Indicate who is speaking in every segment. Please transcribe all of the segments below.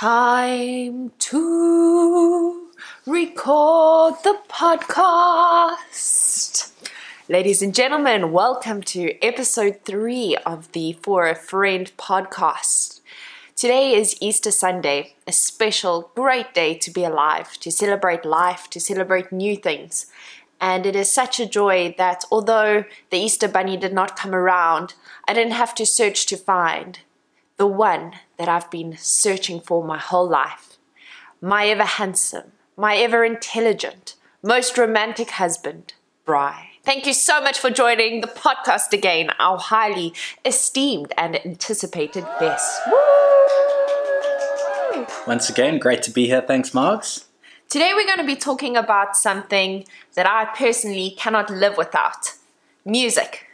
Speaker 1: Time to record the podcast. Ladies and gentlemen, welcome to episode three of the For a Friend podcast. Today is Easter Sunday, a special, great day to be alive, to celebrate life, to celebrate new things. And it is such a joy that although the Easter Bunny did not come around, I didn't have to search to find the one that I've been searching for my whole life. My ever handsome, my ever intelligent, most romantic husband, Bry. Thank you so much for joining the podcast again, our highly esteemed and anticipated guest.
Speaker 2: Once again, great to be here. Thanks, Marks.
Speaker 1: Today we're going to be talking about something that I personally cannot live without music.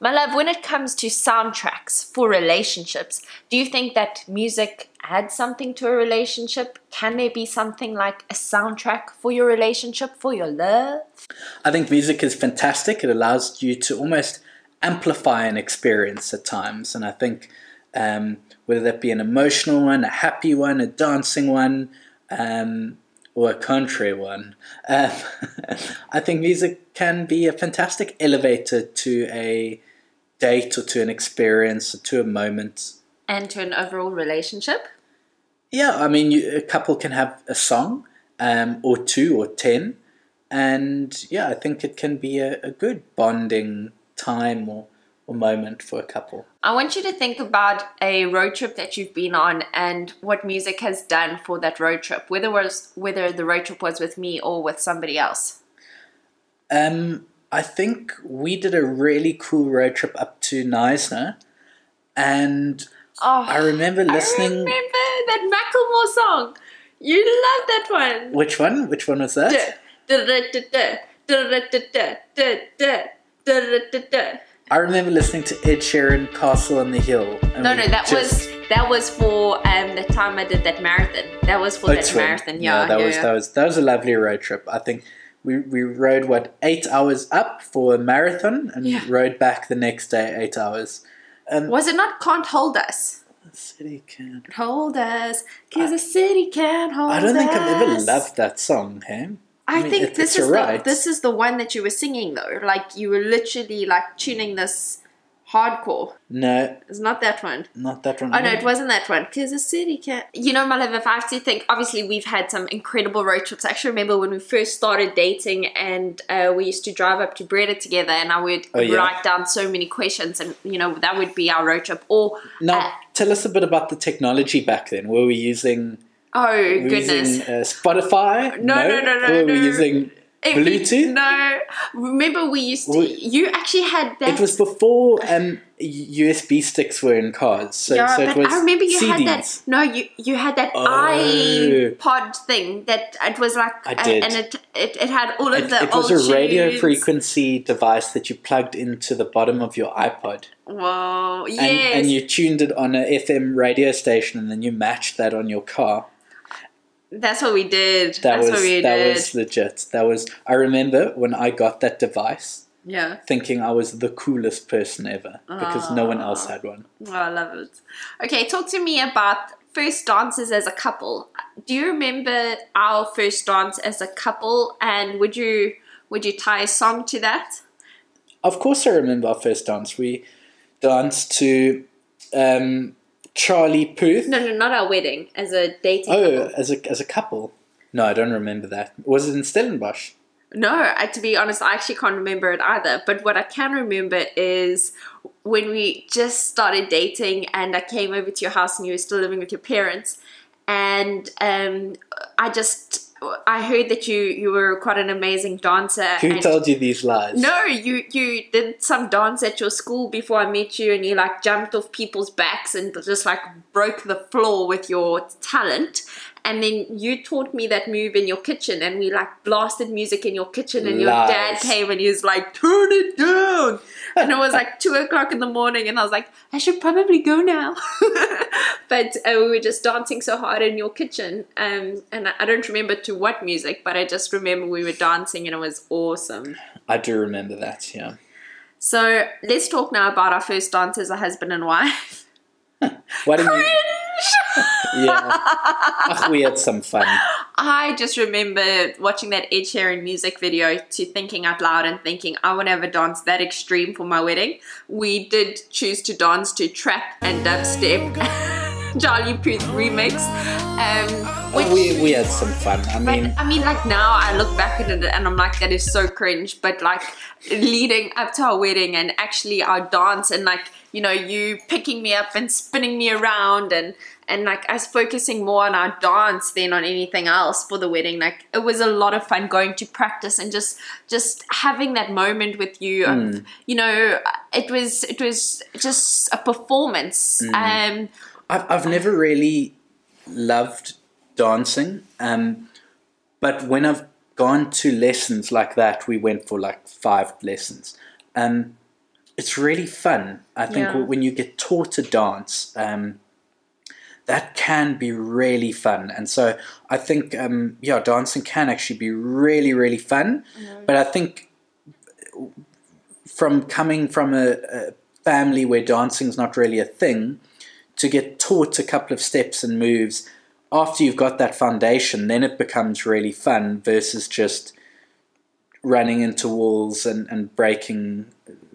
Speaker 1: My love, when it comes to soundtracks for relationships, do you think that music adds something to a relationship? Can there be something like a soundtrack for your relationship, for your love?
Speaker 2: I think music is fantastic. It allows you to almost amplify an experience at times. And I think um, whether that be an emotional one, a happy one, a dancing one, um, or a country one, um, I think music can be a fantastic elevator to a date or to an experience or to a moment.
Speaker 1: And to an overall relationship?
Speaker 2: Yeah, I mean, you, a couple can have a song um, or two or ten. And yeah, I think it can be a, a good bonding time or, or moment for a couple.
Speaker 1: I want you to think about a road trip that you've been on and what music has done for that road trip, whether was whether the road trip was with me or with somebody else.
Speaker 2: Um, I think we did a really cool road trip up to Neisner, and
Speaker 1: Oh,
Speaker 2: I remember listening.
Speaker 1: I remember that Macklemore song. You love that one.
Speaker 2: Which one? Which one was that? I remember listening to Ed Sheeran, "Castle on the Hill."
Speaker 1: No, no, that
Speaker 2: just-
Speaker 1: was that was for um the time I did that marathon. That was for that
Speaker 2: Oatswim.
Speaker 1: marathon. Yeah,
Speaker 2: that
Speaker 1: yeah,
Speaker 2: was
Speaker 1: yeah.
Speaker 2: that was that was a lovely road trip. I think we we rode what eight hours up for a marathon and
Speaker 1: Yeah.
Speaker 2: rode back the next day eight hours. And
Speaker 1: Was it not "Can't Hold Us"?
Speaker 2: the city can't
Speaker 1: Hold us, cause the city can't hold us.
Speaker 2: I don't think I've ever loved that song, hey?
Speaker 1: I,
Speaker 2: mean,
Speaker 1: think
Speaker 2: it-
Speaker 1: this is the, this is the one that you were singing though. Like you were literally like tuning this hardcore.
Speaker 2: No,
Speaker 1: It's not that one.
Speaker 2: not that one.
Speaker 1: Oh no, it wasn't that one. Cause the city can't. You know, my love. If I have to think, obviously we've had some incredible road trips. I actually remember when we first started dating, and uh, we used to drive up to Breda together, and I would
Speaker 2: Oh, yeah?
Speaker 1: write down so many questions, and you know that would be our road trip. Or
Speaker 2: Now,
Speaker 1: uh,
Speaker 2: tell us a bit about the technology back then. Were we using,
Speaker 1: oh
Speaker 2: were we
Speaker 1: goodness,
Speaker 2: using uh, Spotify?
Speaker 1: No, no, no, no,
Speaker 2: Were we
Speaker 1: no.
Speaker 2: using
Speaker 1: It-
Speaker 2: Bluetooth?
Speaker 1: No, remember we used to. You actually had that.
Speaker 2: It was before um, USB sticks were in cars, so,
Speaker 1: yeah,
Speaker 2: so it
Speaker 1: but
Speaker 2: was
Speaker 1: I remember you
Speaker 2: CDs.
Speaker 1: had that. No, you you had that
Speaker 2: Oh.
Speaker 1: iPod thing that it was like,
Speaker 2: I did.
Speaker 1: and it, it it had all of
Speaker 2: It,
Speaker 1: the
Speaker 2: it was a radio frequency device that you plugged into the bottom of your iPod,
Speaker 1: Whoa,
Speaker 2: and,
Speaker 1: yes.
Speaker 2: and you tuned it on a FM radio station, and then you matched that on your car.
Speaker 1: That's what we did.
Speaker 2: That
Speaker 1: That's
Speaker 2: was
Speaker 1: what we
Speaker 2: that
Speaker 1: did.
Speaker 2: was legit. That was. I remember when I got that device,
Speaker 1: yeah.
Speaker 2: thinking I was the coolest person ever because no one else had one.
Speaker 1: Oh, I love it. Okay, talk to me about first dances as a couple. Do you remember our first dance as a couple, and would you would you tie a song to that?
Speaker 2: Of course, I remember our first dance. We danced to um, Charlie Puth.
Speaker 1: No, no, not our wedding. As a dating.
Speaker 2: Oh,
Speaker 1: couple.
Speaker 2: as a as a couple. No, I don't remember that. Was it in Stellenbosch?
Speaker 1: No, I, to be honest, I actually can't remember it either. But what I can remember is when we just started dating and I came over to your house and you were still living with your parents. And um, I just, I heard that you, you were quite an amazing dancer.
Speaker 2: Who told you these lies?
Speaker 1: no, you you did some dance at your school before I met you, and you like jumped off people's backs and just like broke the floor with your talent. And then you taught me that move in your kitchen, and we like blasted music in your kitchen, and your dad came and he was like, "Turn it down," and it was like two o'clock in the morning, and I was like, "I should probably go now," but uh, we were just dancing so hard in your kitchen, um, and I, I don't remember to what music, but I just remember we were dancing, and it was awesome.
Speaker 2: I do remember that. Yeah.
Speaker 1: So let's talk now about our first dance as a husband and wife.
Speaker 2: Why didn't you? Yeah. We had some fun.
Speaker 1: I just remember watching that Ed Sheeran music video to thinking out loud and thinking, I would never dance that extreme for my wedding. We did choose to dance to trap and dubstep. Charlie Puth remix. Um, which,
Speaker 2: we, we had some fun. I mean,
Speaker 1: but, I mean, like now I look back at it and I'm like, that is so cringe. But like leading up to our wedding and actually our dance and like, you know, you picking me up and spinning me around and and like us focusing more on our dance than on anything else for the wedding like it was a lot of fun going to practice and just just having that moment with you of,
Speaker 2: Mm.
Speaker 1: you know it was it was just a performance
Speaker 2: Mm.
Speaker 1: um
Speaker 2: I've, I've never really loved dancing, um, but when I've gone to lessons like that, we went for like five lessons. Um, it's really fun. I think
Speaker 1: Yeah.
Speaker 2: when you get taught to dance, um, that can be really fun. And so I think, um, yeah, dancing can actually be really, really fun. But I think from coming from a, a family where dancing is not really a thing, to get taught a couple of steps and moves after you've got that foundation, then it becomes really fun versus just running into walls and, and breaking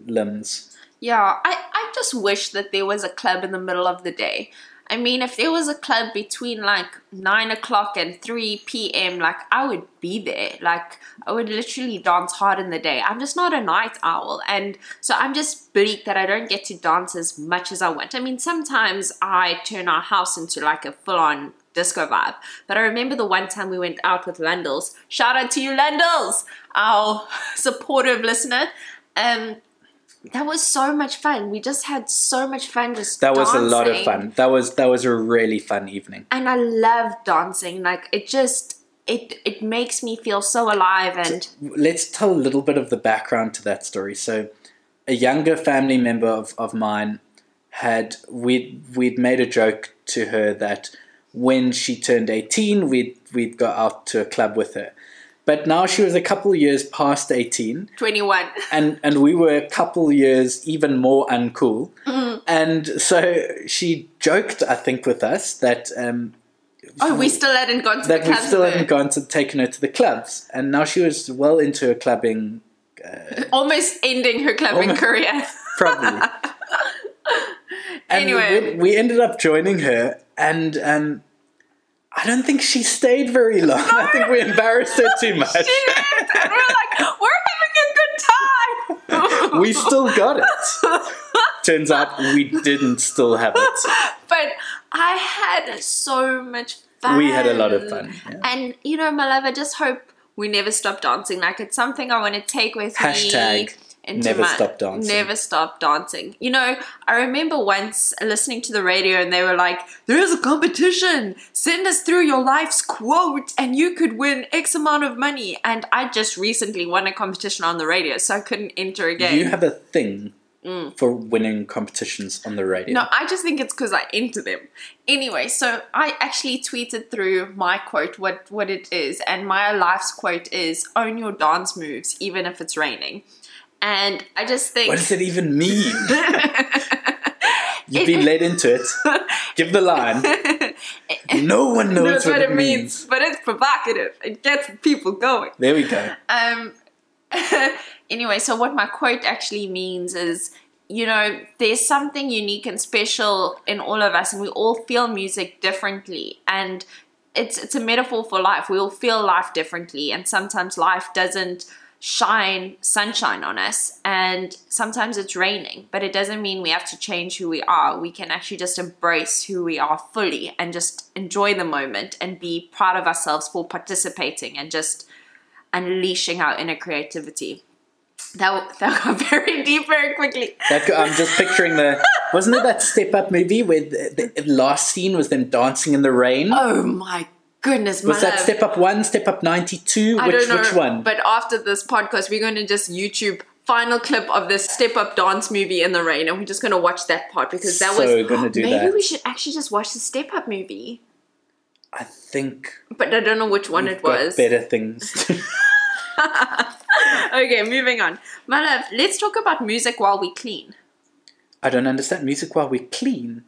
Speaker 2: limbs.
Speaker 1: Yeah, I, I just wish that there was a club in the middle of the day. I mean, if there was a club between like 9 o'clock and 3 p.m., like I would be there. Like I would literally dance hard in the day. I'm just not a night owl. And so I'm just bleak that I don't get to dance as much as I want. I mean, sometimes I turn our house into like a full on disco vibe. But I remember the one time we went out with Landels. Shout out to you, Landels, our supportive listener. Um, that was so much fun. We just had so much fun just
Speaker 2: That was a lot of fun. That was that was a really fun evening.
Speaker 1: And I love dancing. Like it just it it makes me feel so alive and
Speaker 2: Let's tell a little bit of the background to that story. So, a younger family member of, of mine had we'd we'd made a joke to her that when she turned eighteen, we'd we'd go out to a club with her. But now she was a couple years past eighteen,
Speaker 1: 21.
Speaker 2: and and we were a couple years even more uncool.
Speaker 1: Mm.
Speaker 2: And so she joked, I think, with us that um,
Speaker 1: Oh, we still hadn't gone to
Speaker 2: that
Speaker 1: the
Speaker 2: we
Speaker 1: clubs.
Speaker 2: still
Speaker 1: with her.
Speaker 2: hadn't gone to taken her to the clubs, and now she was well into her clubbing,
Speaker 1: Almost ending her clubbing
Speaker 2: Almost.
Speaker 1: career.
Speaker 2: probably.
Speaker 1: Anyway.
Speaker 2: we, we ended up joining her, and um, I don't think she stayed very long. I think we embarrassed her too much.
Speaker 1: She and we're like, we're having a good time.
Speaker 2: we still got it. Turns out we didn't still have it.
Speaker 1: but I had so much fun.
Speaker 2: We had a lot of fun. yeah.
Speaker 1: And you know, my love, I just hope we never stop dancing. Like it's something I want to take with me.
Speaker 2: Hashtag
Speaker 1: into
Speaker 2: never
Speaker 1: my-
Speaker 2: stop dancing.
Speaker 1: Never stop dancing. You know, I remember once listening to the radio and they were like, "There's a competition. Send us through your life's quote, and you could win X amount of money." And I just recently won a competition on the radio, so I couldn't enter again.
Speaker 2: You have a thing for winning competitions on the radio.
Speaker 1: Mm. No, I just think it's because I enter them. Anyway, so I actually tweeted through my quote what what it is, and my life's quote is "Own your dance moves, even if it's raining." And I just think
Speaker 2: What does it even mean? You've been led into it. Give the line. No one knows
Speaker 1: knows
Speaker 2: what, it means.
Speaker 1: but it's provocative. It gets people going.
Speaker 2: There we go.
Speaker 1: Um. anyway, so what my quote actually means is, you know, there's something unique and special in all of us, and we all feel music differently, and it's it's a metaphor for life. We all feel life differently, and sometimes life doesn't shine sunshine on us and sometimes it's raining but it doesn't mean we have to change who we are we can actually just embrace who we are fully and just enjoy the moment and be proud of ourselves for participating and just unleashing our inner creativity that, that got very deep very quickly
Speaker 2: That, I'm just picturing the. Wasn't it that step up movie where the, the last scene was them dancing in the rain?
Speaker 1: oh my goodness my
Speaker 2: was that
Speaker 1: love.
Speaker 2: step up one, step up 92?
Speaker 1: I
Speaker 2: Which,
Speaker 1: don't know,
Speaker 2: which one?
Speaker 1: But after this podcast, we're going to just YouTube final clip of this step up dance movie in the rain, and we're just going to watch that part because that
Speaker 2: So
Speaker 1: was.
Speaker 2: gonna do
Speaker 1: maybe
Speaker 2: that.
Speaker 1: we should actually just watch the step up movie,
Speaker 2: I think
Speaker 1: but I don't know which one it was.
Speaker 2: better things.
Speaker 1: okay, moving on. My love, let's talk about music while we clean
Speaker 2: I don't understand. Music while we clean.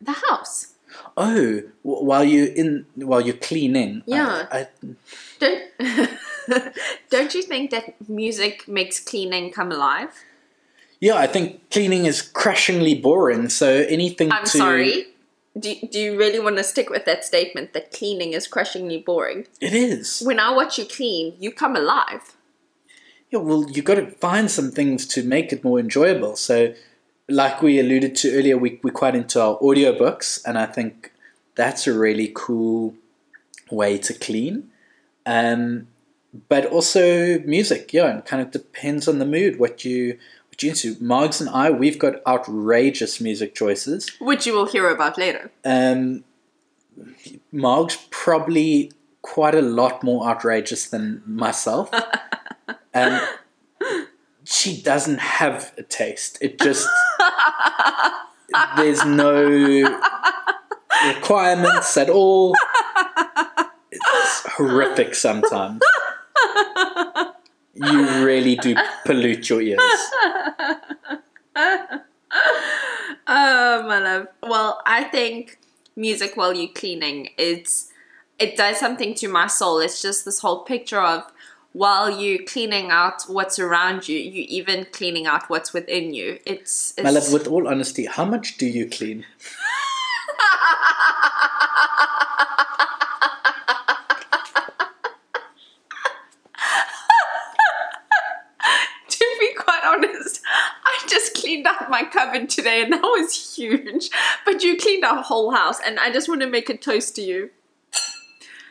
Speaker 1: the house.
Speaker 2: Oh, while you in while you're cleaning.
Speaker 1: Yeah.
Speaker 2: I,
Speaker 1: Don't, don't you think that music makes cleaning come alive?
Speaker 2: yeah, I think cleaning is crushingly boring. So anything
Speaker 1: I'm
Speaker 2: to
Speaker 1: sorry. Do, do you really want to stick with that statement that cleaning is crushingly boring?
Speaker 2: it is.
Speaker 1: When I watch you clean, you come alive.
Speaker 2: Yeah, well, you've got to find some things to make it more enjoyable. So, like we alluded to earlier, we, we're quite into our audiobooks, and I think that's a really cool way to clean. Um, but also music, yeah, and kind of depends on the mood what you what you into. Margs and I, we've got outrageous music choices.
Speaker 1: Which you will hear about later.
Speaker 2: Um, Marg's probably quite a lot more outrageous than myself. um, she doesn't have a taste. It just there's no requirements at all. It's horrific sometimes. You really do pollute your ears.
Speaker 1: Oh, my love. Well, I think music while you're cleaning, it's it does something to my soul. It's just this whole picture of while you're cleaning out what's around you, you're even cleaning out what's within you. It's, it's
Speaker 2: My love, with all honesty, how much do you clean?
Speaker 1: to be quite honest, I just cleaned out my cupboard today and that was huge. But you cleaned our whole house and I just want to make a toast to you.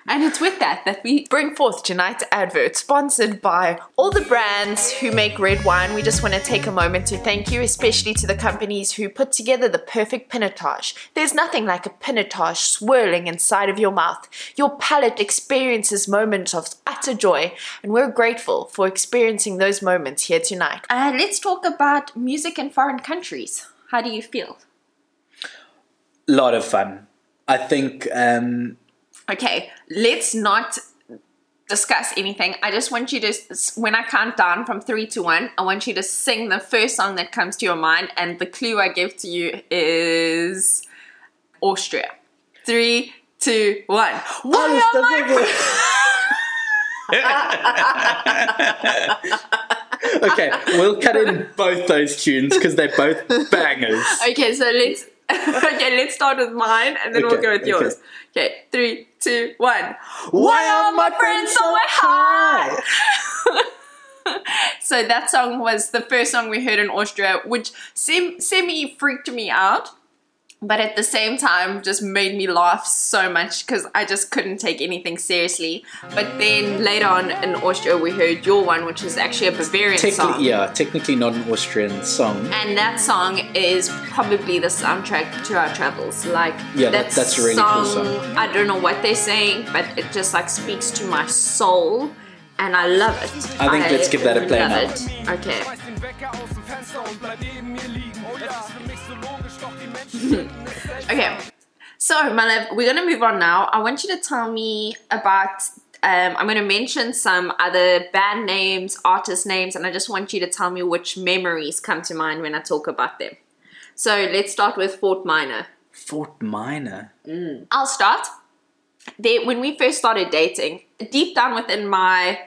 Speaker 1: And it's with that that we bring forth tonight's advert, sponsored by all the brands who make red wine. We just want to take a moment to thank you, especially to the companies who put together the perfect pinotage. There's nothing like a pinotage swirling inside of your mouth. Your palate experiences moments of utter joy, and we're grateful for experiencing those moments here tonight. Uh, let's talk about music in foreign countries. How do you feel?
Speaker 2: A lot of fun. I think um,
Speaker 1: Okay, let's not discuss anything. I just want you to, when I count down from three to one, I want you to sing the first song that comes to your mind, and the clue I give to you is Austria. Three, two, one. Why am I-
Speaker 2: okay, we'll cut in both those tunes because they're both bangers.
Speaker 1: Okay, so let's okay, let's start with mine, and then we'll go with
Speaker 2: okay.
Speaker 1: yours. Okay, three, two, one. Why are my friends so high? so that song was the first song we heard in Austria, which sem- semi freaked me out, but at the same time just made me laugh so much because I just couldn't take anything seriously. But then later on in Austria, we heard your one, which is actually a Bavarian song.
Speaker 2: Yeah, technically not an Austrian song.
Speaker 1: And that song is probably the soundtrack to our travels. Like
Speaker 2: Yeah, that- that's a really cool song.
Speaker 1: I don't know what they're saying, but it just like speaks to my soul, and I love it.
Speaker 2: I think let's give that a play now.
Speaker 1: it. Okay. Okay. So, my love, we're gonna move on now. I want you to tell me about. Um, I'm going to mention some other band names, artist names, and I just want you to tell me which memories come to mind when I talk about them. So let's start with Fort Minor.
Speaker 2: Fort Minor.
Speaker 1: I'll start. There, when we first started dating, deep down within my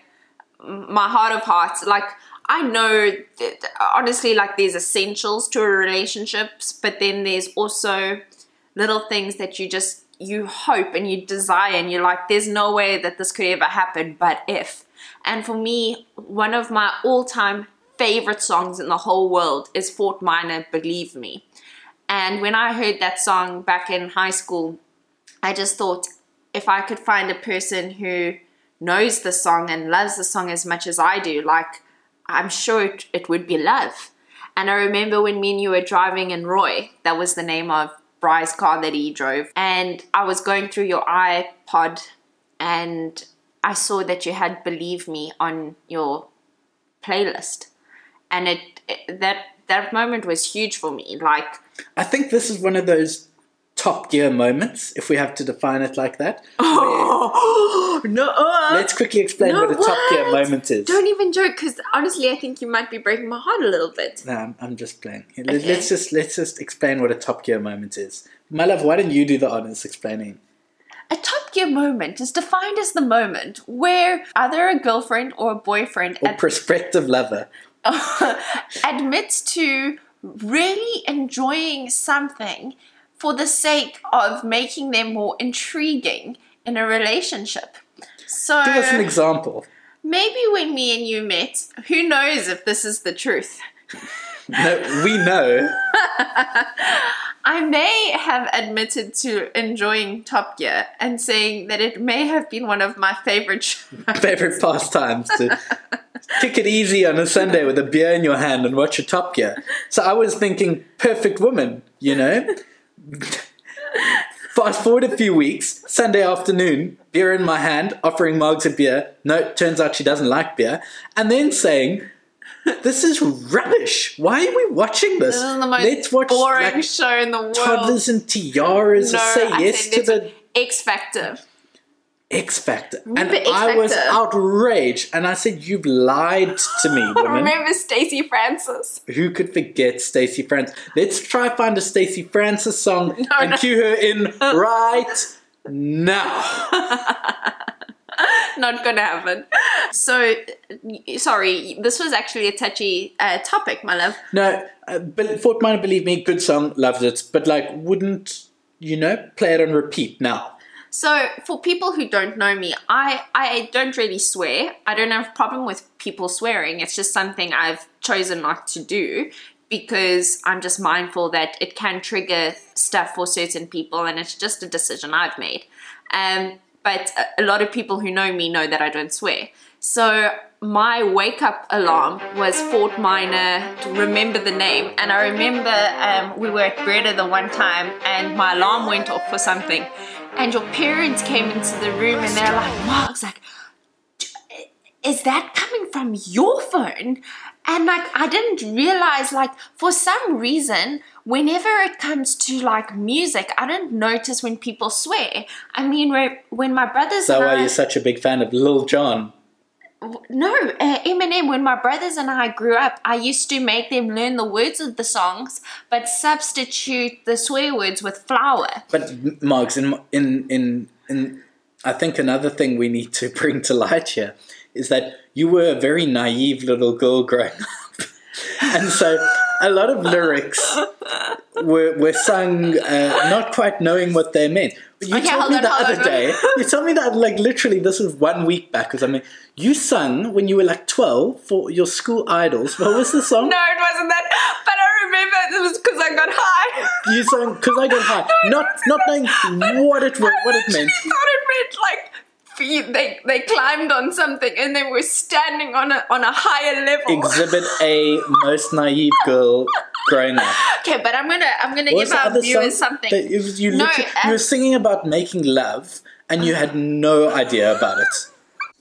Speaker 1: my heart of hearts, like I know that, honestly, like there's essentials to relationships, but then there's also little things that you just you hope and you desire, and you're like, there's no way that this could ever happen, but if. And for me, one of my all-time favorite songs in the whole world is Fort Minor, Believe Me. And when I heard that song back in high school, I just thought if I could find a person who knows the song and loves the song as much as I do, like I'm sure it, it would be love. And I remember when me and you were driving in Roy, that was the name of Bry's car that he drove, and I was going through your iPod and I saw that you had Believe Me on your playlist. And it, it that that moment was huge for me. Like
Speaker 2: I think this is one of those top gear moments, if we have to define it like that.
Speaker 1: no. uh,
Speaker 2: Let's quickly explain
Speaker 1: No,
Speaker 2: what a top gear moment is.
Speaker 1: Don't even joke, because honestly, I think you might be breaking my heart a little bit.
Speaker 2: No, I'm, I'm just playing.
Speaker 1: Okay.
Speaker 2: Let's just let's just explain what a top gear moment is. My love, why don't you do the honors explaining?
Speaker 1: A top gear moment is defined as the moment where either a girlfriend or a boyfriend
Speaker 2: Or
Speaker 1: ad-
Speaker 2: prospective lover.
Speaker 1: admits to really enjoying something for the sake of making them more intriguing in a relationship. So
Speaker 2: Give us an example.
Speaker 1: maybe when me and you met, who knows if this is the truth?
Speaker 2: No, we know.
Speaker 1: I may have admitted to enjoying Top Gear and saying that it may have been one of my favorite shows.
Speaker 2: favorite pastimes to kick it easy on a Sunday with a beer in your hand and watch a Top Gear. So I was thinking, perfect woman, you know? Fast forward a few weeks, Sunday afternoon, beer in my hand, offering Margs a beer. No, turns out she doesn't like beer. And then saying, this is rubbish. Why are we watching this?
Speaker 1: This is the most
Speaker 2: Let's watch
Speaker 1: boring
Speaker 2: like,
Speaker 1: show in the world.
Speaker 2: toddlers and tiaras
Speaker 1: no,
Speaker 2: say
Speaker 1: I
Speaker 2: yes
Speaker 1: said
Speaker 2: to the
Speaker 1: X Factor.
Speaker 2: X Factor. And
Speaker 1: X
Speaker 2: I was outraged. And I said, You've lied to me, woman.
Speaker 1: Remember Stacey Francis?
Speaker 2: Who could forget Stacey Francis? Let's try find a Stacey Francis song and
Speaker 1: no.
Speaker 2: cue her in right now.
Speaker 1: Not gonna happen. So, sorry, this was actually a touchy uh, topic, my love.
Speaker 2: No, uh, Fort Minor, believe me, good song, loved it. But like, wouldn't, you know, play it on repeat now.
Speaker 1: So, for people who don't know me, I, I don't really swear. I don't have a problem with people swearing. It's just something I've chosen not to do because I'm just mindful that it can trigger stuff for certain people and it's just a decision I've made. Um, but a- lot of people who know me know that I don't swear. So, my wake up alarm was Fort Minor, to remember the name. And I remember um, we were at Breda the one time and my alarm went off for something. And your parents came into the room and they're like, Mark's like, is that coming from your phone? And like, I didn't realize, like, for some reason, whenever it comes to like music, I don't notice when people swear. I mean, when- when my brothers
Speaker 2: So why
Speaker 1: I,
Speaker 2: you're such a big fan of Lil Jon?
Speaker 1: No, uh, Eminem, when my brothers and I grew up, I used to make them learn the words of the songs, but substitute the swear words with flower.
Speaker 2: But Marks, in in in in, I think another thing we need to bring to light here is that you were a very naive little girl growing up, and so a lot of lyrics were were sung uh, not quite knowing what they meant. But you
Speaker 1: Okay,
Speaker 2: told
Speaker 1: hold
Speaker 2: me
Speaker 1: on,
Speaker 2: the other
Speaker 1: on.
Speaker 2: day. You told me that like literally this was one week back or something. You sung when you were like twelve for your school idols. What was the song?
Speaker 1: No, it wasn't that, but I remember it was because I got high.
Speaker 2: You sung because I got high, not not knowing what it what it meant.
Speaker 1: thought it meant like feet. They they climbed on something and they were standing on a on a higher level.
Speaker 2: Exhibit A, most naive girl growing up.
Speaker 1: Okay, but I'm gonna I'm gonna
Speaker 2: What
Speaker 1: give our viewers
Speaker 2: song?
Speaker 1: something.
Speaker 2: It was- you,
Speaker 1: No, um,
Speaker 2: you were singing about making love, and you had no idea about it.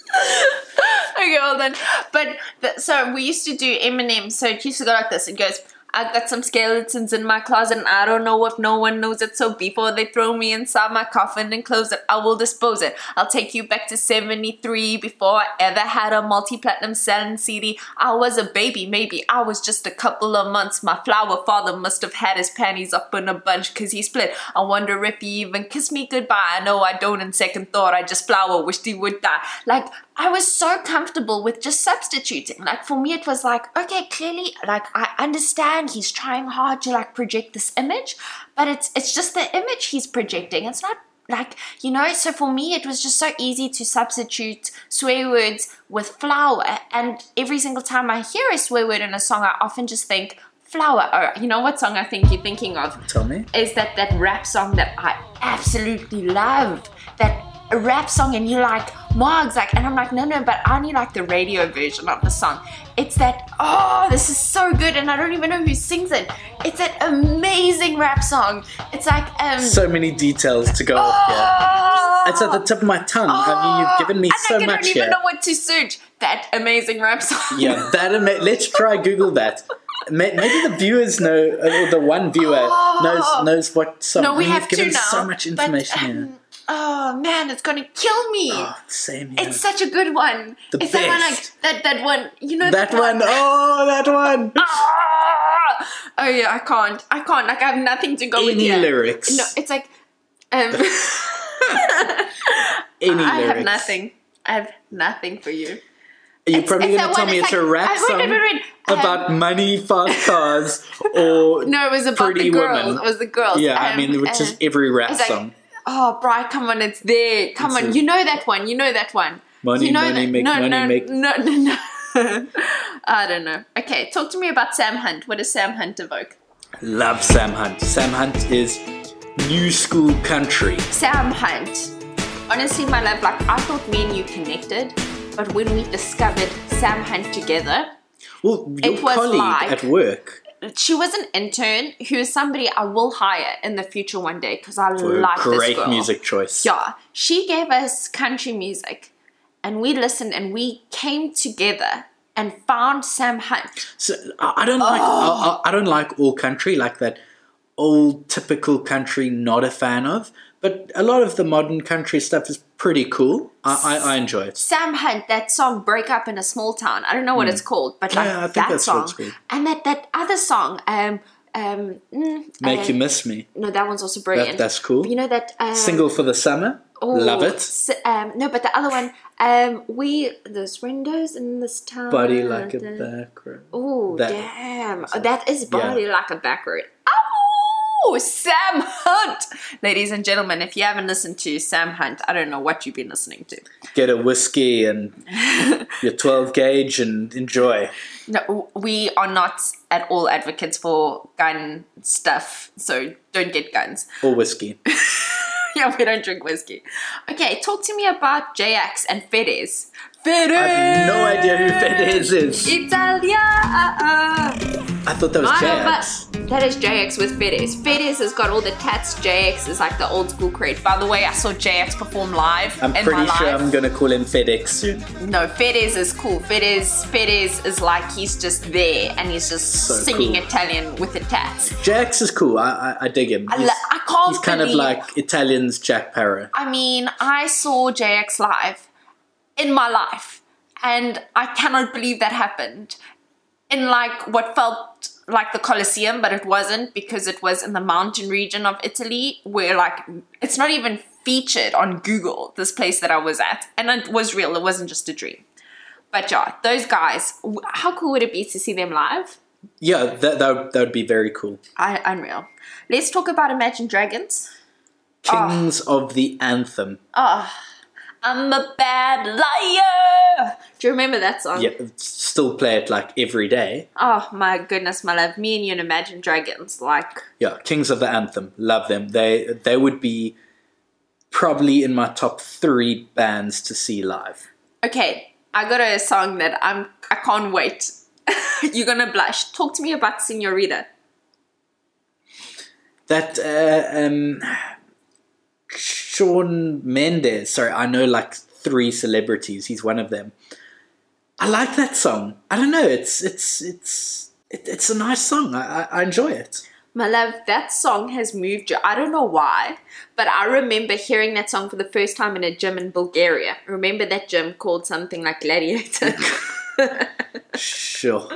Speaker 1: okay, hold on. But the, so we used to do Eminem. So it used to go like this. It goes. I got some skeletons in my closet and I don't know if no one knows it. So before they throw me inside my coffin and close it, I will dispose it. I'll take you back to 73 before I ever had a multi platinum selling CD. I was a baby, maybe. I was just a couple of months. My flower father must have had his panties up in a bunch because he split. I wonder if he even kissed me goodbye. I know I don't in second thought. I just flower wished he would die. Like, I was so comfortable with just substituting. Like for me, it was like, okay, clearly, like I understand he's trying hard to like project this image, but it's it's just the image he's projecting. It's not like you know. So for me, it was just so easy to substitute swear words with flower. And every single time I hear a swear word in a song, I often just think flower. Or you know what song I think you're thinking of?
Speaker 2: Tell me.
Speaker 1: is that that rap song that I absolutely love. That a rap song and you're like, Margs, like, and I'm like, no, no, but I only like the radio version of the song. It's that, oh, this is so good, and I don't even know who sings it. It's that amazing rap song. It's like, um,
Speaker 2: So many details to go off here.
Speaker 1: oh,
Speaker 2: It's at the tip of my tongue. I mean, you've given me so
Speaker 1: think I
Speaker 2: much
Speaker 1: don't even
Speaker 2: here.
Speaker 1: know what to search. That amazing rap song.
Speaker 2: Yeah, that ama- let's try Google that. Maybe the viewers know, or the one viewer
Speaker 1: Oh.
Speaker 2: knows knows what song.
Speaker 1: No, we
Speaker 2: You've
Speaker 1: have
Speaker 2: given
Speaker 1: to now.
Speaker 2: so much
Speaker 1: but,
Speaker 2: information here.
Speaker 1: um, Oh man, it's gonna kill me.
Speaker 2: Oh, same here.
Speaker 1: It's such a good one.
Speaker 2: The
Speaker 1: it's that one like
Speaker 2: best.
Speaker 1: that that one. You know
Speaker 2: that one. Oh, that one.
Speaker 1: Ah! Oh yeah, I can't. I can't. Like I have nothing to go with
Speaker 2: Any lyrics?
Speaker 1: No, it's like um
Speaker 2: Any lyrics?
Speaker 1: I
Speaker 2: lyrics?
Speaker 1: have nothing. I have nothing for you.
Speaker 2: You're
Speaker 1: It's-
Speaker 2: probably going to tell me
Speaker 1: it's
Speaker 2: it's a rap
Speaker 1: I-
Speaker 2: song
Speaker 1: wait, wait, wait. Um,
Speaker 2: about money, fast cars, or
Speaker 1: No, it was about
Speaker 2: Pretty
Speaker 1: the girls.
Speaker 2: Woman.
Speaker 1: It was the girls.
Speaker 2: yeah, I
Speaker 1: Um,
Speaker 2: mean, which
Speaker 1: uh,
Speaker 2: is every rap
Speaker 1: it's like,
Speaker 2: song.
Speaker 1: Oh, Bri, come on, it's there. Come
Speaker 2: It's
Speaker 1: on,
Speaker 2: a-
Speaker 1: you know that one. You know that one.
Speaker 2: Money,
Speaker 1: you know
Speaker 2: money,
Speaker 1: that-
Speaker 2: make
Speaker 1: no,
Speaker 2: money,
Speaker 1: no,
Speaker 2: make-
Speaker 1: No, no, no. I don't know. Okay, talk to me about Sam Hunt. What does Sam Hunt evoke?
Speaker 2: Love Sam Hunt. Sam Hunt is new school country.
Speaker 1: Sam Hunt. Honestly, my love, like I thought me and you connected, but when we discovered Sam Hunt together,
Speaker 2: Well, your
Speaker 1: It was
Speaker 2: colleague
Speaker 1: like-
Speaker 2: at work
Speaker 1: she was an intern who is somebody I will hire in the future one day because I
Speaker 2: for
Speaker 1: like this
Speaker 2: great
Speaker 1: girl.
Speaker 2: music choice.
Speaker 1: Yeah, she gave us country music, and we listened and we came together and found Sam Hunt.
Speaker 2: So I don't like
Speaker 1: Oh.
Speaker 2: I, I I don't like all country like that old typical country. Not a fan of, but a lot of the modern country stuff is pretty cool. I I, I enjoy it.
Speaker 1: Sam Hunt, that song "Break Up in a Small Town." I don't know what it's called, but like.
Speaker 2: Yeah, I think
Speaker 1: that song, and that that other song, um, um, mm,
Speaker 2: Make
Speaker 1: uh,
Speaker 2: you miss me.
Speaker 1: No, that one's also brilliant.
Speaker 2: that's cool.
Speaker 1: You know that um,
Speaker 2: Single for the summer.
Speaker 1: oh,
Speaker 2: Love it.
Speaker 1: um, no, but the other one, um, we there's windows in this town.
Speaker 2: Body like a back row.
Speaker 1: Oh damn! That is body like a back road. Oh, Sam Hunt, ladies and gentlemen. If you haven't listened to Sam Hunt, I don't know what you've been listening to.
Speaker 2: Get a whiskey and your 12 gauge and enjoy.
Speaker 1: No, we are not at all advocates for gun stuff, so don't get guns.
Speaker 2: Or whiskey.
Speaker 1: yeah, we don't drink whiskey. Okay, talk to me about JX and Fedez.
Speaker 2: I have no idea who Fedez is.
Speaker 1: Italia! Uh-uh.
Speaker 2: I thought that was
Speaker 1: I know,
Speaker 2: Jax.
Speaker 1: but that is JX with Fedez. Fedez has got all the tats. JX is like the old school crate. By the way, I saw JX perform live
Speaker 2: I'm pretty sure
Speaker 1: life.
Speaker 2: I'm gonna call him FedEx soon.
Speaker 1: No, Fedez is cool. Fedez, Fedez is like he's just there and he's just
Speaker 2: So
Speaker 1: singing
Speaker 2: cool.
Speaker 1: Italian with the tats.
Speaker 2: Jax is cool. I I, I dig him.
Speaker 1: I, I can't
Speaker 2: he's kind of like Italian's Jack Parow.
Speaker 1: I mean, I saw JX live in my life, and I cannot believe that happened in like what felt like the Colosseum, but it wasn't because it was in the mountain region of Italy where like it's not even featured on Google, this place that I was at, and it was real, it wasn't just a dream. But yeah, those guys, how cool would it be to see them live?
Speaker 2: Yeah, that, that, would, that would be very cool.
Speaker 1: I, unreal. Let's talk about Imagine Dragons.
Speaker 2: Kings of the Anthem.
Speaker 1: Oh, I'm a bad liar. Do you remember that song?
Speaker 2: Yeah, still play it like every day.
Speaker 1: Oh my goodness, my love. Me and you and Imagine Dragons. Like,
Speaker 2: Yeah, Kings of the Anthem. Love them. They they would be probably in my top three bands to see live.
Speaker 1: okay, I got a song that I'm. I can't wait. You're gonna blush. Talk to me about Senorita.
Speaker 2: That uh, um, Shawn Mendes. Sorry, I know like three celebrities. He's one of them. I like that song. I don't know. It's it's it's it, it's a nice song. I, I, I enjoy it.
Speaker 1: My love, that song has moved you. I don't know why, but I remember hearing that song for the first time in a gym in Bulgaria. Remember that gym called something like Gladiator?
Speaker 2: Sure.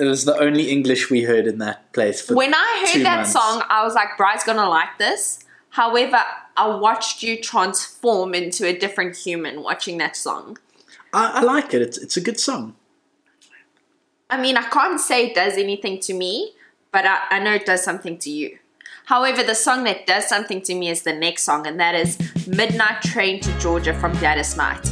Speaker 2: it was the only English we heard in that place
Speaker 1: when I heard that
Speaker 2: months.
Speaker 1: song, I was like, Bry's gonna like this. However, I watched you transform into a different human watching that song.
Speaker 2: I, I like it. It's it's a good song.
Speaker 1: I mean, I can't say it does anything to me, but I, I know it does something to you. However, the song that does something to me is the next song, and that is Midnight Train to Georgia from Gladys Knight.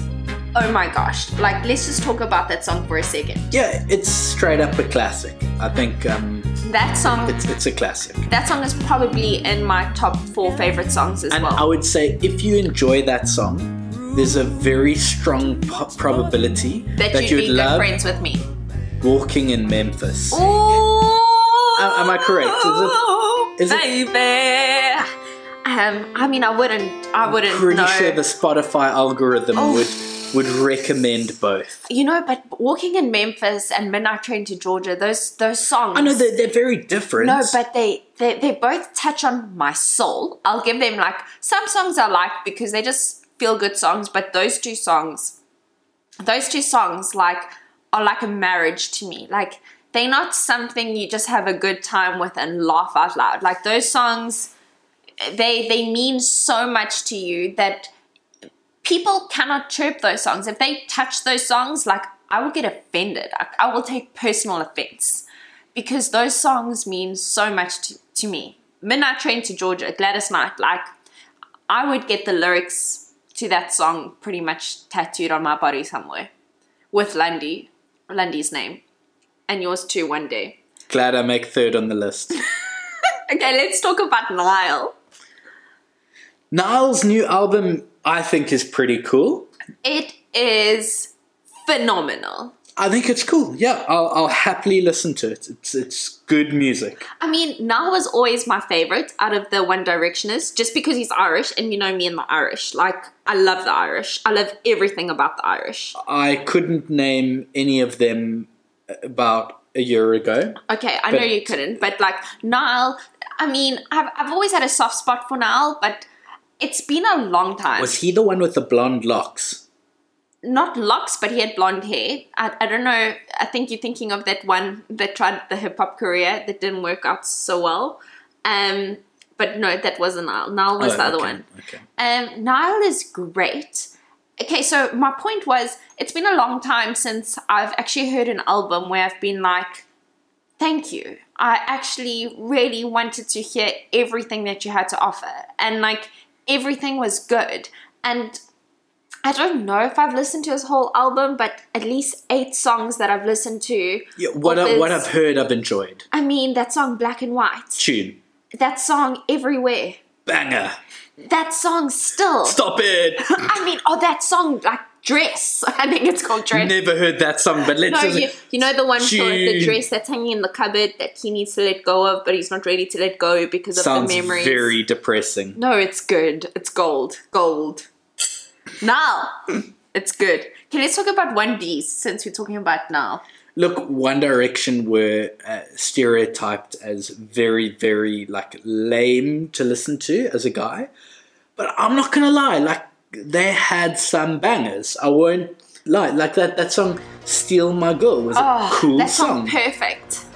Speaker 1: Oh my gosh. Like, let's just talk about that song for a second.
Speaker 2: Yeah, it's straight up a classic. I think um,
Speaker 1: That song
Speaker 2: it's it's a classic.
Speaker 1: that song is probably in my top four favorite songs as
Speaker 2: And
Speaker 1: well.
Speaker 2: I would say if you enjoy that song, there's a very strong po- probability
Speaker 1: that,
Speaker 2: that,
Speaker 1: you'd
Speaker 2: you
Speaker 1: be
Speaker 2: would
Speaker 1: good
Speaker 2: love
Speaker 1: friends with me.
Speaker 2: walking in Memphis.
Speaker 1: Ooh,
Speaker 2: am I correct? Is it- is it-
Speaker 1: baby? Um, I mean, I wouldn't. I wouldn't
Speaker 2: Pretty
Speaker 1: know.
Speaker 2: sure the Spotify algorithm
Speaker 1: Oh.
Speaker 2: would would recommend both.
Speaker 1: You know, but walking in Memphis and Midnight Train to Georgia, those those songs.
Speaker 2: I know they're, they're very different.
Speaker 1: No, but they, they they both touch on my soul. I'll give them like some songs I like because they just feel good songs, but those two songs, those two songs like are like a marriage to me. Like they're not something you just have a good time with and laugh out loud. Like those songs, they they mean so much to you that people cannot chirp those songs. If they touch those songs, like I will get offended. I, I will take personal offense because those songs mean so much to, to me. Midnight Train to Georgia, Gladys Knight, like I would get the lyrics to that song pretty much tattooed on my body somewhere with Lundy, Lundy's name, and yours too one day.
Speaker 2: Glad I make third on the list.
Speaker 1: Okay, let's talk about Niall.
Speaker 2: Niall's new album, I think, is pretty cool.
Speaker 1: It is phenomenal.
Speaker 2: I think it's cool. Yeah, I'll, I'll happily listen to it. It's it's good music.
Speaker 1: I mean, Niall was always my favorite out of the One Directioners, just because he's Irish, and you know me and the Irish. Like, I love the Irish. I love everything about the Irish.
Speaker 2: I couldn't name any of them about a year ago.
Speaker 1: Okay, I know you couldn't, but like Niall, I mean, I've, I've always had a soft spot for Niall, but it's been a long time.
Speaker 2: Was he the one with the blonde locks?
Speaker 1: Not locks, but he had blonde hair. I, I don't know. I think you're thinking of that one that tried the hip hop career that didn't work out so well. Um, but no, that wasn't Niall. Niall was
Speaker 2: Oh,
Speaker 1: the other
Speaker 2: okay,
Speaker 1: one.
Speaker 2: Okay.
Speaker 1: Um, Niall is great. Okay, so my point was, it's been a long time since I've actually heard an album where I've been like, thank you. I actually really wanted to hear everything that you had to offer. And like, everything was good. And I don't know if I've listened to his whole album, but at least eight songs that I've listened to.
Speaker 2: Yeah, what, I, what I've heard, I've enjoyed.
Speaker 1: I mean, that song Black and White,
Speaker 2: Tune.
Speaker 1: that song Everywhere,
Speaker 2: Banger.
Speaker 1: that song Still.
Speaker 2: Stop it.
Speaker 1: I mean, oh, that song like Dress. I think it's called Dress.
Speaker 2: Never heard that song, but let's
Speaker 1: No, you, you know the one for the dress that's hanging in the cupboard that he needs to let go of, but he's not ready to let go because of
Speaker 2: sounds
Speaker 1: the memories.
Speaker 2: very depressing.
Speaker 1: No, it's good. It's gold. Gold. Now, it's good. Okay, let's talk about 1Ds since we're talking about now.
Speaker 2: Look, One Direction were uh, stereotyped as very, very like lame to listen to as a guy, but I'm not gonna lie. Like they had some bangers. I won't lie. Like that that song "Steal My Girl" was
Speaker 1: Oh,
Speaker 2: a ah, cool
Speaker 1: that
Speaker 2: song.
Speaker 1: song, perfect.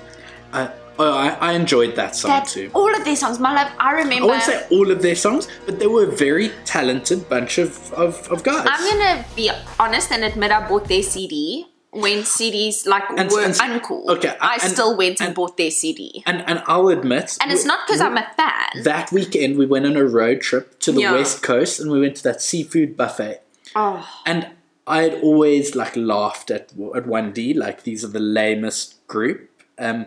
Speaker 2: I, oh, I, I enjoyed that song
Speaker 1: That
Speaker 2: too.
Speaker 1: all of their songs, my love. I remember.
Speaker 2: I won't say all of their songs, but they were a very talented bunch of, of, of guys.
Speaker 1: I'm gonna be honest and admit I bought their CD when CDs like
Speaker 2: And-
Speaker 1: were
Speaker 2: and-
Speaker 1: uncool.
Speaker 2: okay,
Speaker 1: I
Speaker 2: and-
Speaker 1: still went and, bought their CD,
Speaker 2: and and I'll admit,
Speaker 1: and it's not because I'm a fan.
Speaker 2: that weekend we went on a road trip to the
Speaker 1: Yeah.
Speaker 2: west coast and we went to that seafood buffet
Speaker 1: oh,
Speaker 2: and i had always like laughed at at 1d like these are the lamest group um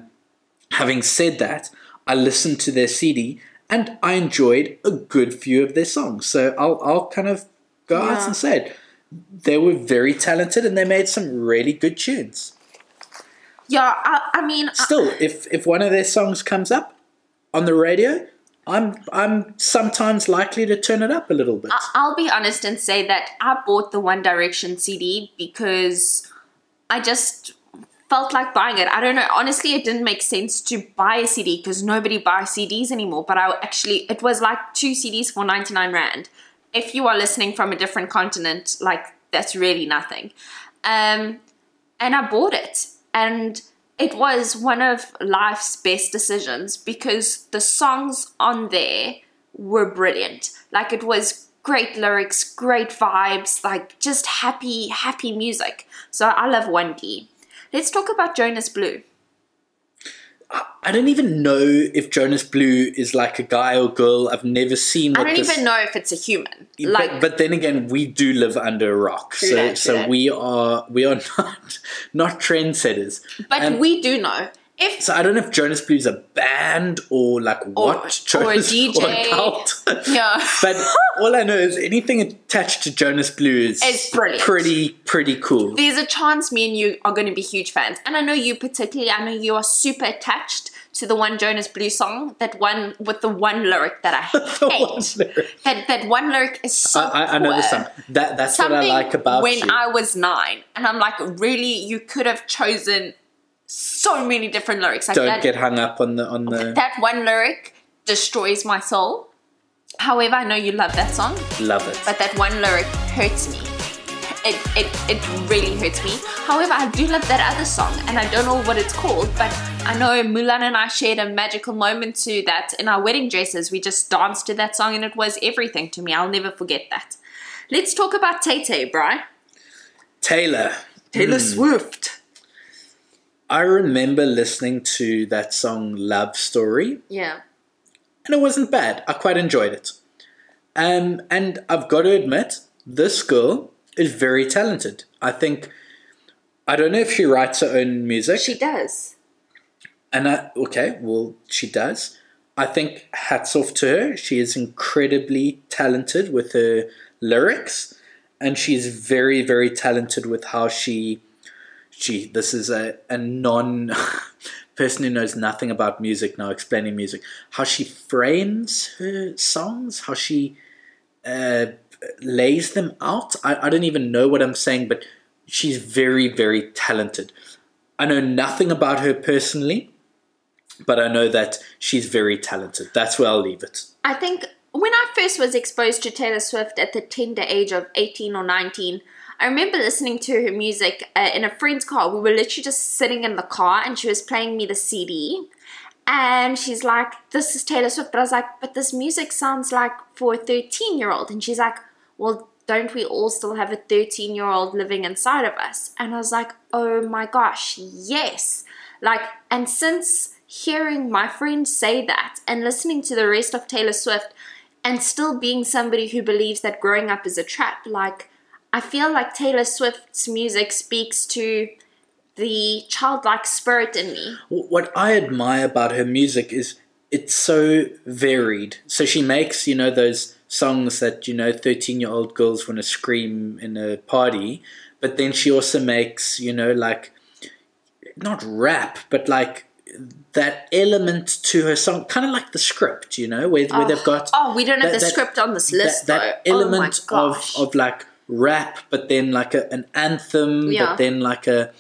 Speaker 2: having said that i listened to their cd and i enjoyed a good few of their songs so i'll i'll kind of go out and say it they were very talented and they made some really good tunes
Speaker 1: yeah. I, I mean, I,
Speaker 2: still if if one of their songs comes up on the radio i'm i'm sometimes likely to turn it up a little bit
Speaker 1: I'll be honest and say that I bought the One Direction CD because I just felt like buying it. I don't know. Honestly, it didn't make sense to buy a CD because nobody buys CDs anymore. But I actually, it was like two CDs for 99 Rand. If you are listening from a different continent, like that's really nothing. Um, and I bought it. And it was one of life's best decisions because the songs on there were brilliant. Like it was great lyrics, great vibes, like just happy, happy music. So I love 1D. Let's talk about Jonas Blue.
Speaker 2: I don't even know if Jonas Blue is like a guy or girl. I've never seen.
Speaker 1: I don't
Speaker 2: this,
Speaker 1: even know if it's a human.
Speaker 2: But,
Speaker 1: Like,
Speaker 2: but then again, we do live under a rock, so
Speaker 1: that,
Speaker 2: so
Speaker 1: that.
Speaker 2: we are we are not not trendsetters.
Speaker 1: but
Speaker 2: um,
Speaker 1: we do know. If
Speaker 2: So I don't know if Jonas Blue's a band or like what
Speaker 1: or a
Speaker 2: Jonas
Speaker 1: DJ.
Speaker 2: or a cult.
Speaker 1: yeah,
Speaker 2: but all I know is anything attached to Jonas Blue is
Speaker 1: It's brilliant.
Speaker 2: pretty pretty cool.
Speaker 1: there's a chance me and you are going to be huge fans. And I know you particularly, I know you are super attached to the one Jonas Blue song, that one with the one lyric that I hate.
Speaker 2: one lyric.
Speaker 1: That that one lyric is so
Speaker 2: I, I, I know the
Speaker 1: poor.
Speaker 2: song. That that's
Speaker 1: Something
Speaker 2: what I like about
Speaker 1: when
Speaker 2: you.
Speaker 1: I was nine, and I'm like, really, you could have chosen so many different lyrics. Like
Speaker 2: Don't
Speaker 1: that,
Speaker 2: get hung up on the on the.
Speaker 1: that one lyric destroys my soul. However, I know you love that song,
Speaker 2: love it.
Speaker 1: but that one lyric hurts me. It, it, it really hurts me. However, I do love that other song, and I don't know what it's called, but I know Mulan and I shared a magical moment to that in our wedding dresses. We just danced to that song, and it was everything to me. I'll never forget that. Let's talk about Tay Tay, Bri.
Speaker 2: Taylor.
Speaker 1: Taylor Swift.
Speaker 2: I remember listening to that song Love Story,
Speaker 1: Yeah.
Speaker 2: and it wasn't bad. I quite enjoyed it. Um, and I've got to admit, this girl is very talented. I think, I don't know if she writes her own music.
Speaker 1: She does.
Speaker 2: And I, okay, well, she does. I think hats off to her. She is incredibly talented with her lyrics, and she's very, very talented with how she. She. This is a a non person who knows nothing about music now explaining music. How she frames her songs, how she uh, lays them out. I, I don't even know what I'm saying, but she's very, very talented. I know nothing about her personally, but I know that she's very talented. That's where I'll leave it.
Speaker 1: I think when I first was exposed to Taylor Swift at the tender age of 18 or 19, I remember listening to her music uh, in a friend's car. We were literally just sitting in the car and she was playing me the CD. And she's like, This is Taylor Swift. But I was like, But this music sounds like for a 13 year old. And she's like, Well, don't we all still have a 13 year old living inside of us? And I was like, Oh my gosh, yes. Like, and since hearing my friend say that and listening to the rest of Taylor Swift and still being somebody who believes that growing up is a trap, like, I feel like Taylor Swift's music speaks to the childlike spirit in me.
Speaker 2: What I admire about her music is it's so varied. So she makes, you know, those songs that, you know, 13 year old girls want to scream in a party, but then she also makes, you know, like, not rap, but like that element to her song, kind of like the script, you know, where, where they've oh. got.
Speaker 1: Oh, we don't have
Speaker 2: that-
Speaker 1: the
Speaker 2: that-
Speaker 1: script on this list,
Speaker 2: that, that
Speaker 1: oh
Speaker 2: element
Speaker 1: oh
Speaker 2: of, of like rap, but then like a, an anthem,
Speaker 1: Yeah.
Speaker 2: but then like a.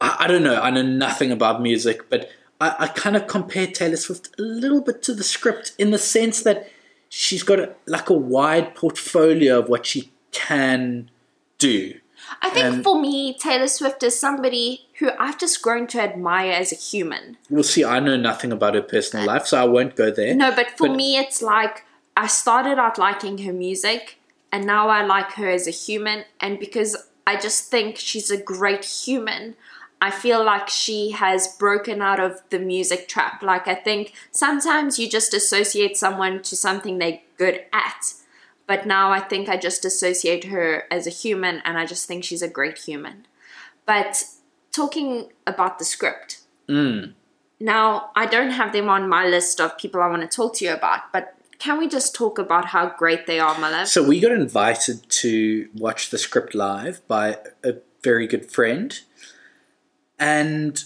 Speaker 2: I, I don't know. I know nothing about music, but I, I kind of compare Taylor Swift a little bit to the script in the sense that she's got a, like a wide portfolio of what she can do.
Speaker 1: I think
Speaker 2: and-
Speaker 1: for me, Taylor Swift is somebody who I've just grown to admire as a human.
Speaker 2: We'll see. I know nothing about her personal life, so I won't go there.
Speaker 1: No, but for
Speaker 2: But-
Speaker 1: me, it's like I started out liking her music, and now I like her as a human. And because I just think she's a great human, I feel like she has broken out of the music trap. Like, I think sometimes you just associate someone to something they're good at. But now I think I just associate her as a human, and I just think she's a great human. But talking about the script,
Speaker 2: Mm.
Speaker 1: now, I don't have them on my list of people I want to talk to you about, but can we just talk about how great they are, my?
Speaker 2: So we got invited to watch the script live by a very good friend, and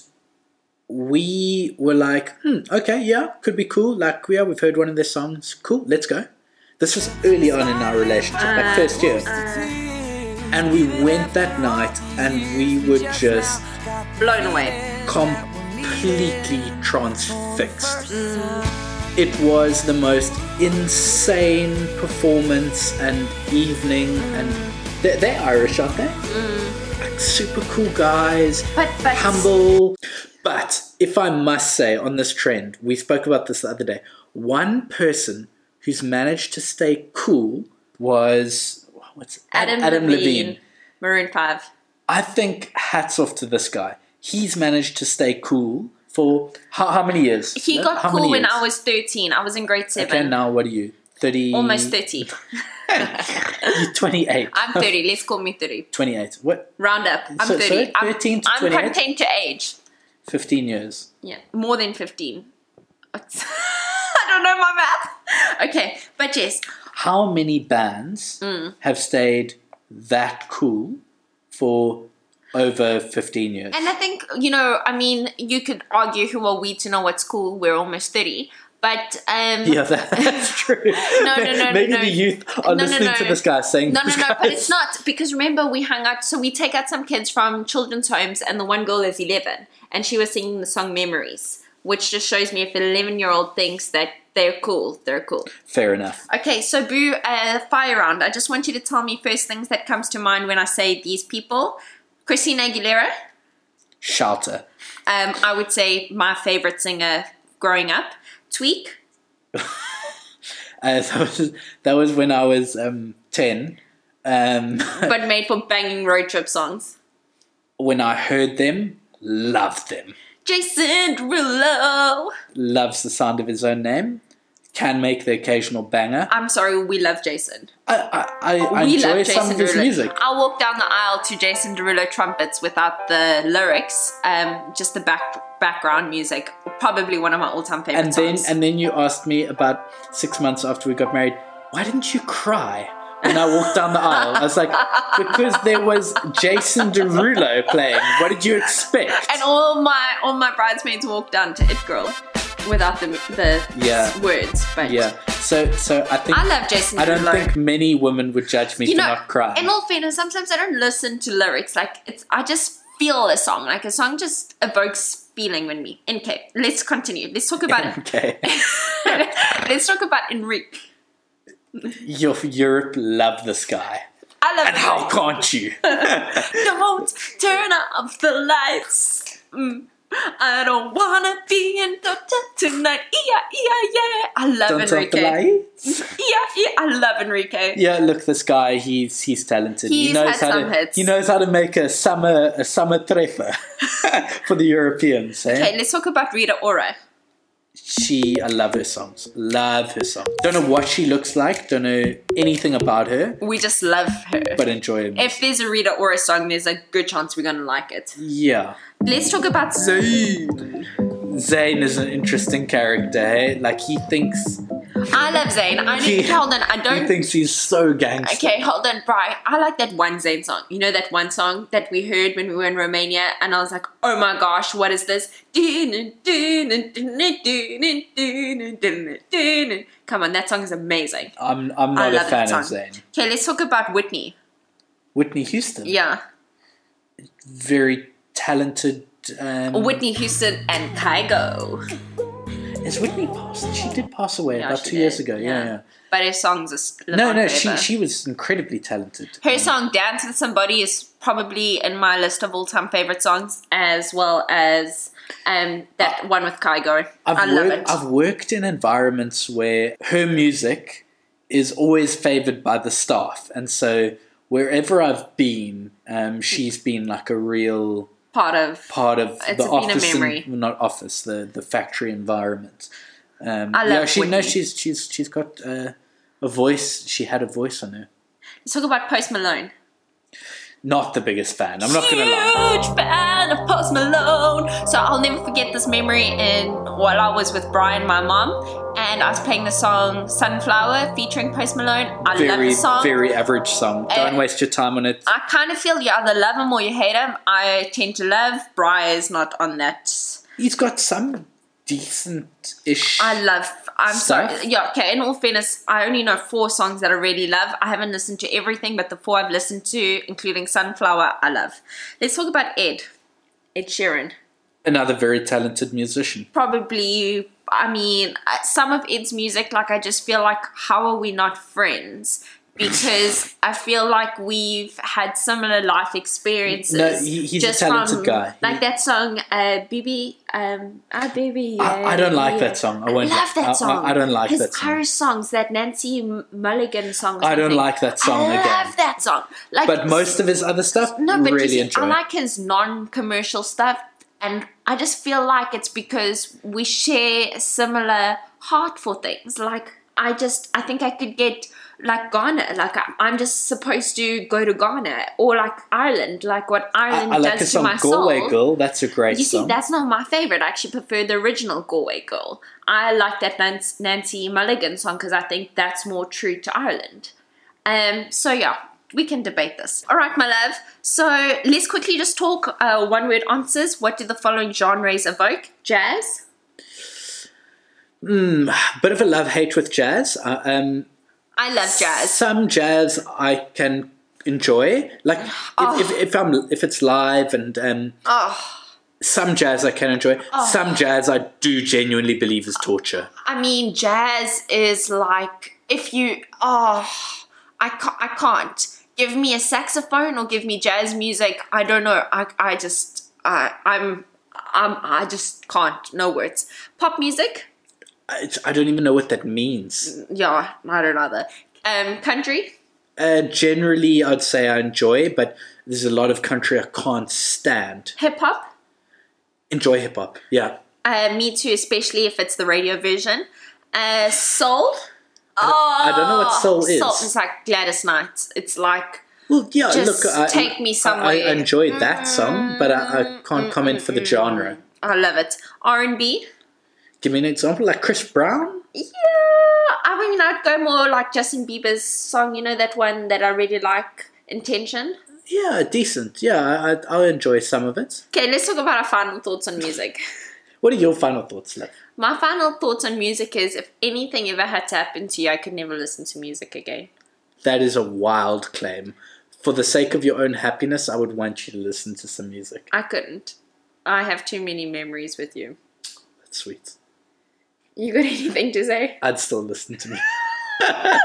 Speaker 2: we were like, hmm, okay, yeah, could be cool. Like, yeah, we've heard one of their songs. Cool, let's go. This was early on in our relationship, like first year. and we went that night and we were just
Speaker 1: Blown away.
Speaker 2: completely transfixed. It was the most insane performance and evening, and they're, they're Irish, aren't they? Like super cool guys,
Speaker 1: But, but
Speaker 2: humble. But if I must say, on this trend, we spoke about this the other day. One person who's managed to stay cool was what's
Speaker 1: Adam,
Speaker 2: Adam
Speaker 1: Levine,
Speaker 2: Levine.
Speaker 1: Maroon 5.
Speaker 2: I think hats off to this guy. He's managed to stay cool for how, how many years?
Speaker 1: He
Speaker 2: No?
Speaker 1: got
Speaker 2: How
Speaker 1: cool when? I was 13. I was in grade 7.
Speaker 2: Okay, now what are you? 30?
Speaker 1: Almost 30.
Speaker 2: You're 28.
Speaker 1: I'm 30. Let's call me 30.
Speaker 2: 28. What?
Speaker 1: Round up. I'm
Speaker 2: So-
Speaker 1: 30.
Speaker 2: sorry,
Speaker 1: I'm-
Speaker 2: 13 to
Speaker 1: I'm
Speaker 2: 28?
Speaker 1: content to age.
Speaker 2: 15 years.
Speaker 1: Yeah, more than 15. I don't know my math. Okay, but yes,
Speaker 2: How many bands
Speaker 1: Mm.
Speaker 2: have stayed that cool for over 15 years.
Speaker 1: And I think, you know, I mean, you could argue who are we to know what's cool? We're almost 30. But, um,
Speaker 2: yeah, that, that's true.
Speaker 1: No, no, no,
Speaker 2: Maybe
Speaker 1: no,
Speaker 2: the youth are
Speaker 1: No,
Speaker 2: listening
Speaker 1: no.
Speaker 2: to this guy saying
Speaker 1: No, no, no, but it's not because remember we hung out. So we take out some kids from children's homes, and the one girl is eleven, and she was singing the song "Memories," which just shows me if an eleven-year-old thinks that they're cool, they're cool.
Speaker 2: Fair enough.
Speaker 1: Okay, so Boo, uh, fire round. I just want you to tell me first things that comes to mind when I say these people. Christina Aguilera.
Speaker 2: Shouter.
Speaker 1: Um, I would say my favorite singer growing up. Tweak.
Speaker 2: Uh, that, was, that was when I was um, 10. Um,
Speaker 1: but made for banging road trip songs.
Speaker 2: when I heard them, loved them.
Speaker 1: Jason Derulo.
Speaker 2: Loves the sound of his own name. Can make the occasional banger.
Speaker 1: I'm sorry, we love Jason.
Speaker 2: I, I, I, I enjoy some of his
Speaker 1: Derulo.
Speaker 2: music.
Speaker 1: I'll walk down the aisle to Jason Derulo trumpets without the lyrics, um, just the back background music. Probably one of my all-time favorite
Speaker 2: And then,
Speaker 1: songs.
Speaker 2: and then you asked me about six months after we got married, why didn't you cry when I walked down the aisle? I was like, because there was Jason Derulo playing. What did you expect?
Speaker 1: And all my all my bridesmaids walked down to It Girl without the the
Speaker 2: Yeah.
Speaker 1: words. But
Speaker 2: yeah. So, so I think
Speaker 1: I love Jason
Speaker 2: I don't
Speaker 1: Derulo.
Speaker 2: think many women would judge me
Speaker 1: you
Speaker 2: for
Speaker 1: know,
Speaker 2: not crying.
Speaker 1: in all fairness, sometimes I don't listen to lyrics. Like it's, I just feel a song. Like a song just evokes feeling in me. Okay, let's continue. Let's talk about. It.
Speaker 2: Okay.
Speaker 1: let's talk about Enrique.
Speaker 2: Your Europe love this guy.
Speaker 1: I love
Speaker 2: And how can't you?
Speaker 1: Don't turn off the lights. Mm. I don't wanna be in the tonight. Yeah, yeah, yeah. I love
Speaker 2: Don't
Speaker 1: Enrique.
Speaker 2: lights.
Speaker 1: Yeah, yeah. I love Enrique.
Speaker 2: Yeah, look, this guy, he's he's talented. he
Speaker 1: He's
Speaker 2: knows
Speaker 1: had
Speaker 2: how
Speaker 1: some
Speaker 2: to
Speaker 1: hits.
Speaker 2: he knows how to make a summer a summer treffer for the Europeans. Eh?
Speaker 1: Okay, let's talk about Rita Ora.
Speaker 2: She, I love her songs. Love her songs. Don't know what she looks like. Don't know anything about her,
Speaker 1: We just love her.
Speaker 2: but enjoy music.
Speaker 1: if there's a Rita Ora song, there's a good chance we're gonna like it.
Speaker 2: yeah,
Speaker 1: Let's talk about Zayn.
Speaker 2: Zayn is an interesting character. Hey, like he thinks
Speaker 1: I love Zayn. I need hold on. I don't.
Speaker 2: thinks he's so gangster.
Speaker 1: Okay, hold on, Bri. I like that one Zayn song. You know that one song that we heard when we were in Romania, and I was like, "Oh my gosh, what is this?" Come on, that song is amazing.
Speaker 2: I'm I'm not a fan of. Zayn.
Speaker 1: Okay, let's talk about Whitney.
Speaker 2: Whitney Houston,
Speaker 1: Yeah,
Speaker 2: very talented. Um,
Speaker 1: Whitney Houston and Kygo.
Speaker 2: Is Whitney passed? She did pass away
Speaker 1: Yeah,
Speaker 2: about
Speaker 1: she
Speaker 2: two years
Speaker 1: did,
Speaker 2: ago. Yeah, yeah.
Speaker 1: But her songs are s- live
Speaker 2: No, no, she she was incredibly talented.
Speaker 1: Her song "Dance with Somebody" is probably in my list of all-time favorite songs, as well as um, that one with Kygo.
Speaker 2: I've
Speaker 1: I love
Speaker 2: worked,
Speaker 1: it.
Speaker 2: I've worked in environments where her music is always favored by the staff, and so wherever I've been, um, she's been like a real
Speaker 1: Part of
Speaker 2: part of
Speaker 1: It's
Speaker 2: the office, and-
Speaker 1: memory.
Speaker 2: well, not office, the the factory environment. Um,
Speaker 1: I
Speaker 2: yeah,
Speaker 1: love
Speaker 2: she no,
Speaker 1: Whitney.
Speaker 2: she's she's she's got uh, a voice. She had a voice on her.
Speaker 1: let's talk about Post Malone.
Speaker 2: Not the biggest fan. I'm not gonna lie.
Speaker 1: Huge fan of Post Malone. So I'll never forget this memory in while I was with Brian, my mom, and I was playing the song Sunflower featuring Post Malone. I love the song.
Speaker 2: very average song. Don't
Speaker 1: Uh,
Speaker 2: waste your time on it.
Speaker 1: I kind of feel you either love him or you hate him. I tend to love. Brian's not on that.
Speaker 2: He's got some decent ish.
Speaker 1: I love. I'm
Speaker 2: Stuff?
Speaker 1: sorry. Yeah, okay. In all fairness, I only know four songs that I really love. I haven't listened to everything, but the four I've listened to, including Sunflower, I love. Let's talk about Ed. Ed Sheeran.
Speaker 2: Another very talented musician.
Speaker 1: Probably, I mean, uh, some of Ed's music, like, I just feel like, how are we not friends? Because I feel like we've had similar life experiences.
Speaker 2: No, he- he's a talented guy.
Speaker 1: Like
Speaker 2: He-
Speaker 1: that song, uh, "Baby," um, baby.
Speaker 2: I, I don't like that song. I won't.
Speaker 1: I love that
Speaker 2: I-
Speaker 1: song.
Speaker 2: I, don't like
Speaker 1: His
Speaker 2: that song.
Speaker 1: Irish songs, that Nancy Mulligan song.
Speaker 2: I don't like that song
Speaker 1: I
Speaker 2: again.
Speaker 1: love that song. Like,
Speaker 2: But most of his other stuff,
Speaker 1: no, but
Speaker 2: really
Speaker 1: see. I like his non-commercial stuff, and I just feel like it's because we share similar heart for things. Like I just, I think I could get like Ghana. Like I, I'm just supposed to go to Ghana or like Ireland. Like what Ireland
Speaker 2: I like
Speaker 1: does to
Speaker 2: song
Speaker 1: my
Speaker 2: "Galway
Speaker 1: soul.
Speaker 2: Girl." That's a great
Speaker 1: You see, that's not my favorite. I actually prefer the original Galway Girl. I like that Nancy Mulligan song because I think that's more true to Ireland. Um, so yeah, we can debate this. All right, my love. So let's quickly just talk uh, one word answers. What do the following genres evoke? Jazz,
Speaker 2: Bit of a love hate with jazz. Uh, um,
Speaker 1: I love jazz.
Speaker 2: some jazz I can enjoy, like if, if, if I'm if it's live and um,
Speaker 1: Oh,
Speaker 2: some jazz I can enjoy. Some jazz I do genuinely believe is torture.
Speaker 1: I mean, jazz is like if you oh, I can't, I can't give me a saxophone or give me jazz music. I don't know. I I just I I'm I'm I just can't. No words. Pop music.
Speaker 2: I, I don't even know what that means.
Speaker 1: Yeah, I don't either. Um, country.
Speaker 2: Uh, generally, I'd say I enjoy, but there's a lot of country I can't stand.
Speaker 1: Hip hop.
Speaker 2: Enjoy hip hop, yeah.
Speaker 1: Uh, me too, especially if it's the radio version. Uh, soul.
Speaker 2: I don't know what soul is.
Speaker 1: Soul is like Gladys Knight. It's like
Speaker 2: Well, yeah.
Speaker 1: Just
Speaker 2: look, I,
Speaker 1: take me
Speaker 2: I,
Speaker 1: somewhere.
Speaker 2: I enjoy that song, but I, I can't comment for the genre.
Speaker 1: I love it. R and B.
Speaker 2: Give me an example, like Chris Brown.
Speaker 1: Yeah, I mean, I'd go more like Justin Bieber's song. You know that one that I really like, Intention.
Speaker 2: Yeah, decent. Yeah, I, I, enjoy some of it.
Speaker 1: Okay, let's talk about our final thoughts on music.
Speaker 2: What are your final thoughts, Liv?
Speaker 1: My final thoughts on music is if anything ever had to happen to you, I could never listen to music again.
Speaker 2: That is a wild claim. For the sake of your own happiness, I would want you to listen to some music.
Speaker 1: I couldn't. I have too many memories with you.
Speaker 2: That's sweet.
Speaker 1: You got anything to say?
Speaker 2: I'd still listen to me.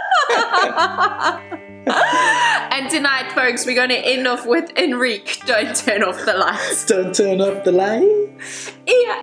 Speaker 1: And tonight, folks, we're going to end off with Enrique. Don't turn off the lights.
Speaker 2: Don't turn off the light.
Speaker 1: Yeah.